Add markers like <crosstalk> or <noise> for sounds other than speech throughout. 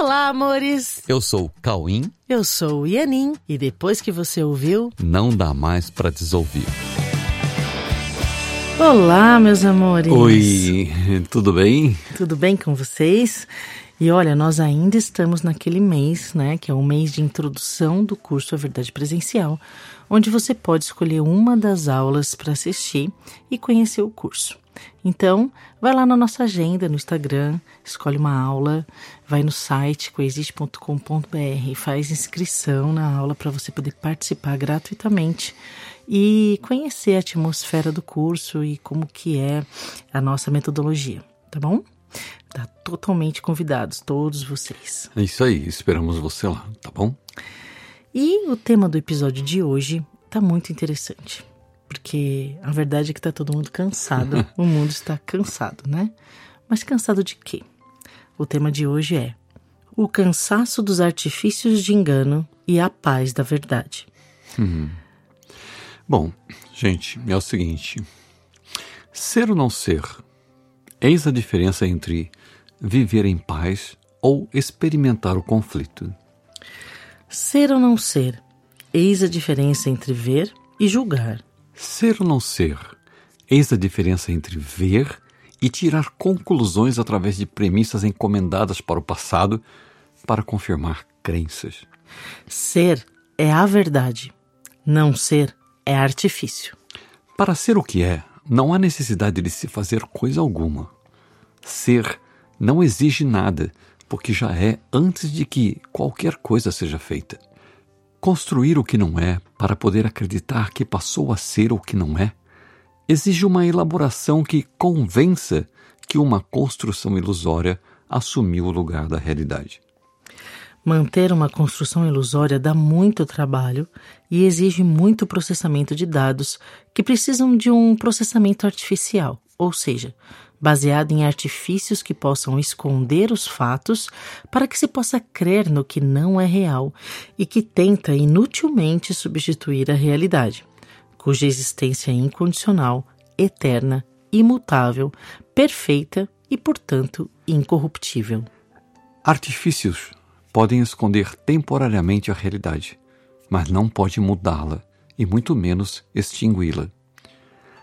Olá, amores! Eu sou o Cauim. Eu sou o Ianin. E depois que você ouviu, Não dá mais pra desouvir. Olá, meus amores! Oi, tudo bem? Tudo bem com vocês? E olha, nós ainda estamos naquele mês, né, que é o mês de introdução do curso A Verdade Presencial, onde você pode escolher uma das aulas para assistir e conhecer o curso. Então, vai lá na nossa agenda no Instagram, escolhe uma aula, vai no site coexiste.com.br, faz inscrição na aula para você poder participar gratuitamente e conhecer a atmosfera do curso e como que é a nossa metodologia, tá bom? Tá totalmente convidados, todos vocês. É isso aí, esperamos você lá, tá bom? E o tema do episódio de hoje tá muito interessante, porque a verdade é que tá todo mundo cansado, <laughs> o mundo está cansado, né? Mas cansado de quê? O tema de hoje é o cansaço dos artifícios de engano e a paz da verdade. Bom, gente, é o seguinte: ser ou não ser, eis a diferença entre viver em paz ou experimentar o conflito. Ser ou não ser, eis a diferença entre ver e julgar. Ser ou não ser, eis a diferença entre ver e tirar conclusões através de premissas encomendadas para o passado para confirmar crenças. Ser é a verdade, não ser é artifício. Para ser o que é, não há necessidade de se fazer coisa alguma. Ser não exige nada, porque já é antes de que qualquer coisa seja feita. Construir o que não é para poder acreditar que passou a ser o que não é exige uma elaboração que convença que uma construção ilusória assumiu o lugar da realidade. Manter uma construção ilusória dá muito trabalho e exige muito processamento de dados que precisam de um processamento artificial, ou seja, baseado em artifícios que possam esconder os fatos para que se possa crer no que não é real e que tenta inutilmente substituir a realidade, cuja existência é incondicional, eterna, imutável, perfeita e, portanto, incorruptível. Artifícios podem esconder temporariamente a realidade, mas não pode mudá-la e muito menos extingui-la.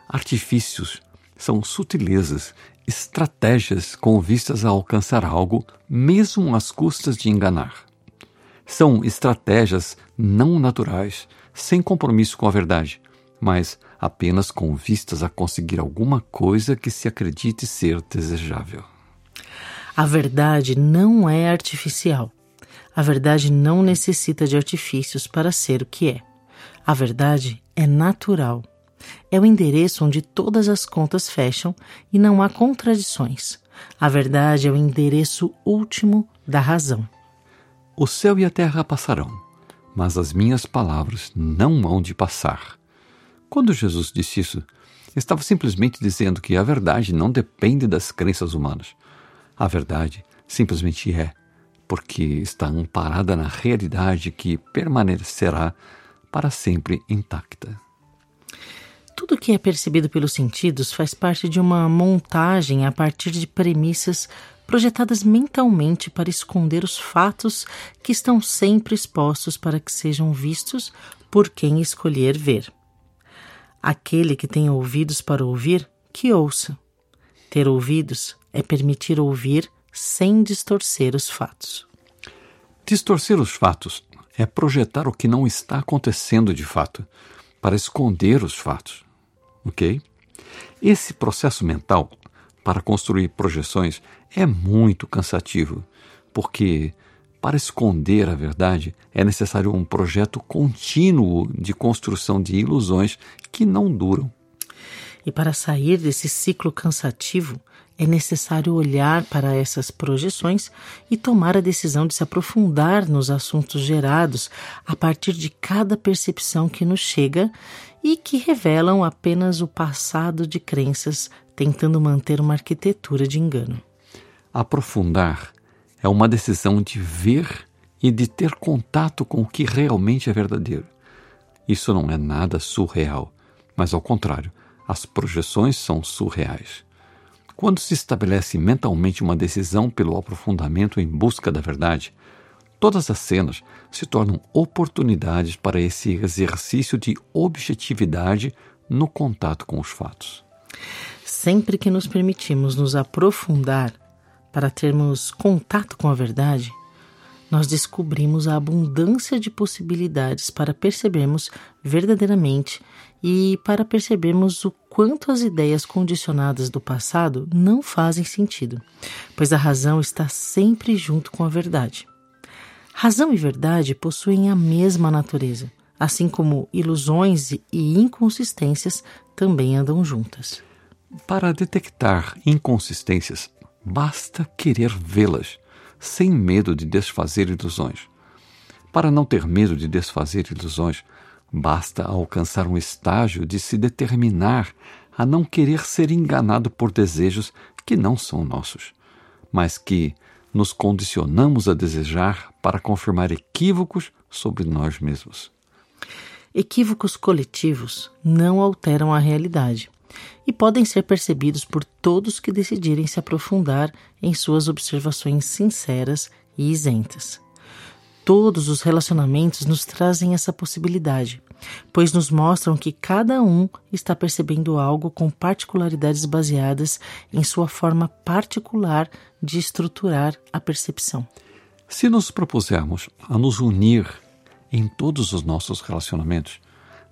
Artifícios são sutilezas, estratégias com vistas a alcançar algo, mesmo às custas de enganar. São estratégias não naturais, sem compromisso com a verdade, mas apenas com vistas a conseguir alguma coisa que se acredite ser desejável. A verdade não é artificial. A verdade não necessita de artifícios para ser o que é. A verdade é natural. É o endereço onde todas as contas fecham e não há contradições. A verdade é o endereço último da razão. O céu e a terra passarão, mas as minhas palavras não hão de passar. Quando Jesus disse isso, estava simplesmente dizendo que a verdade não depende das crenças humanas. A verdade simplesmente é, porque está amparada na realidade que permanecerá para sempre intacta. Tudo que é percebido pelos sentidos faz parte de uma montagem a partir de premissas projetadas mentalmente para esconder os fatos que estão sempre expostos para que sejam vistos por quem escolher ver. Aquele que tem ouvidos para ouvir, que ouça. Ter ouvidos é permitir ouvir sem distorcer os fatos. Distorcer os fatos é projetar o que não está acontecendo de fato, para esconder os fatos. Ok? Esse processo mental para construir projeções é muito cansativo, porque para esconder a verdade é necessário um projeto contínuo de construção de ilusões que não duram. E para sair desse ciclo cansativo, é necessário olhar para essas projeções e tomar a decisão de se aprofundar nos assuntos gerados a partir de cada percepção que nos chega e que revelam apenas o passado de crenças, tentando manter uma arquitetura de engano. Aprofundar é uma decisão de ver e de ter contato com o que realmente é verdadeiro. Isso não é nada surreal, mas ao contrário, as projeções são surreais. Quando se estabelece mentalmente uma decisão pelo aprofundamento em busca da verdade, todas as cenas se tornam oportunidades para esse exercício de objetividade no contato com os fatos. Sempre que nos permitimos nos aprofundar para termos contato com a verdade, nós descobrimos a abundância de possibilidades para percebermos verdadeiramente e para percebermos o quanto as ideias condicionadas do passado não fazem sentido, pois a razão está sempre junto com a verdade. Razão e verdade possuem a mesma natureza, assim como ilusões e inconsistências também andam juntas. Para detectar inconsistências, basta querer vê-las, sem medo de desfazer ilusões. Para não ter medo de desfazer ilusões, basta alcançar um estágio de se determinar a não querer ser enganado por desejos que não são nossos, mas que nos condicionamos a desejar para confirmar equívocos sobre nós mesmos. Equívocos coletivos não alteram a realidade e podem ser percebidos por todos que decidirem se aprofundar em suas observações sinceras e isentas. Todos os relacionamentos nos trazem essa possibilidade, pois nos mostram que cada um está percebendo algo com particularidades baseadas em sua forma particular de estruturar a percepção. Se nos propusermos a nos unir em todos os nossos relacionamentos,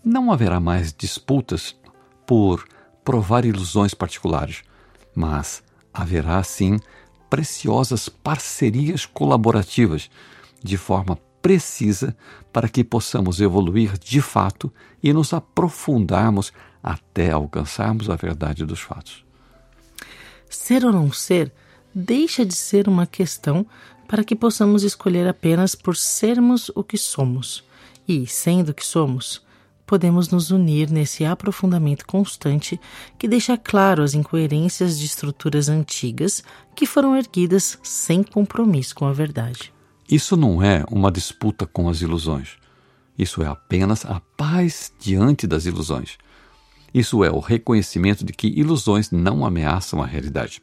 não haverá mais disputas por provar ilusões particulares, mas haverá sim preciosas parcerias colaborativas, de forma precisa para que possamos evoluir de fato e nos aprofundarmos até alcançarmos a verdade dos fatos. Ser ou não ser deixa de ser uma questão para que possamos escolher apenas por sermos o que somos. E, sendo o que somos, podemos nos unir nesse aprofundamento constante que deixa claro as incoerências de estruturas antigas que foram erguidas sem compromisso com a verdade. Isso não é uma disputa com as ilusões. Isso é apenas a paz diante das ilusões. Isso é o reconhecimento de que ilusões não ameaçam a realidade.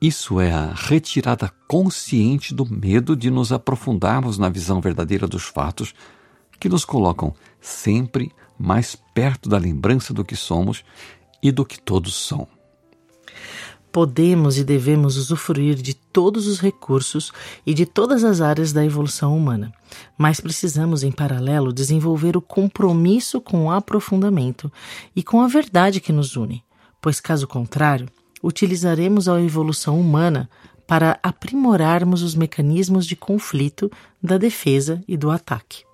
Isso é a retirada consciente do medo de nos aprofundarmos na visão verdadeira dos fatos que nos colocam sempre mais perto da lembrança do que somos e do que todos são. Podemos e devemos usufruir de todos os recursos e de todas as áreas da evolução humana, mas precisamos, em paralelo, desenvolver o compromisso com o aprofundamento e com a verdade que nos une, pois, caso contrário, utilizaremos a evolução humana para aprimorarmos os mecanismos de conflito, da defesa e do ataque.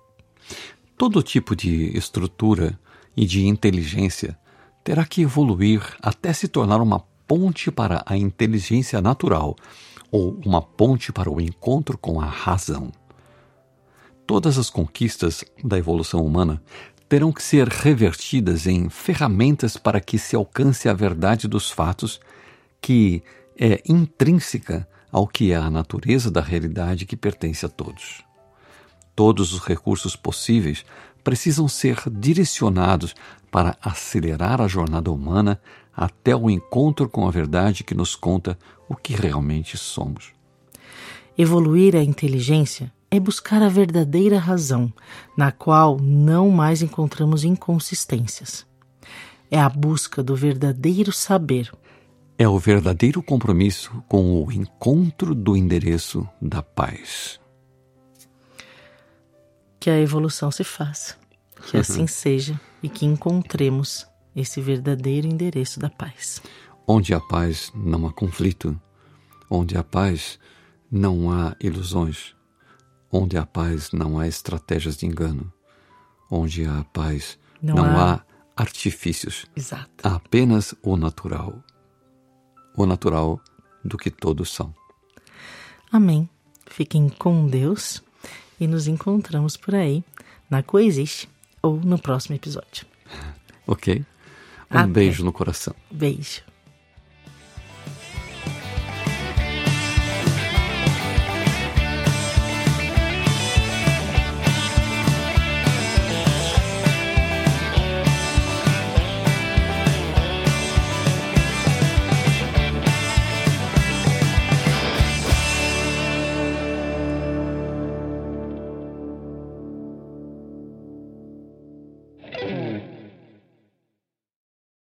Todo tipo de estrutura e de inteligência terá que evoluir até se tornar uma ponte para a inteligência natural ou uma ponte para o encontro com a razão. Todas as conquistas da evolução humana terão que ser revertidas em ferramentas para que se alcance a verdade dos fatos, que é intrínseca ao que é a natureza da realidade que pertence a todos. Todos os recursos possíveis precisam ser direcionados para acelerar a jornada humana até o encontro com a verdade que nos conta o que realmente somos. Evoluir a inteligência é buscar a verdadeira razão, na qual não mais encontramos inconsistências. É a busca do verdadeiro saber. É o verdadeiro compromisso com o encontro do endereço da paz que a evolução se faça, que assim <laughs> seja e que encontremos esse verdadeiro endereço da paz. Onde há paz não há conflito, onde há paz não há ilusões, onde há paz não há estratégias de engano, onde há paz não, não há... há artifícios. Exato. Há apenas o natural. O natural do que todos são. Amém. Fiquem com Deus e nos encontramos por aí na Coexiste ou no próximo episódio. Ok. Um beijo no coração. Beijo.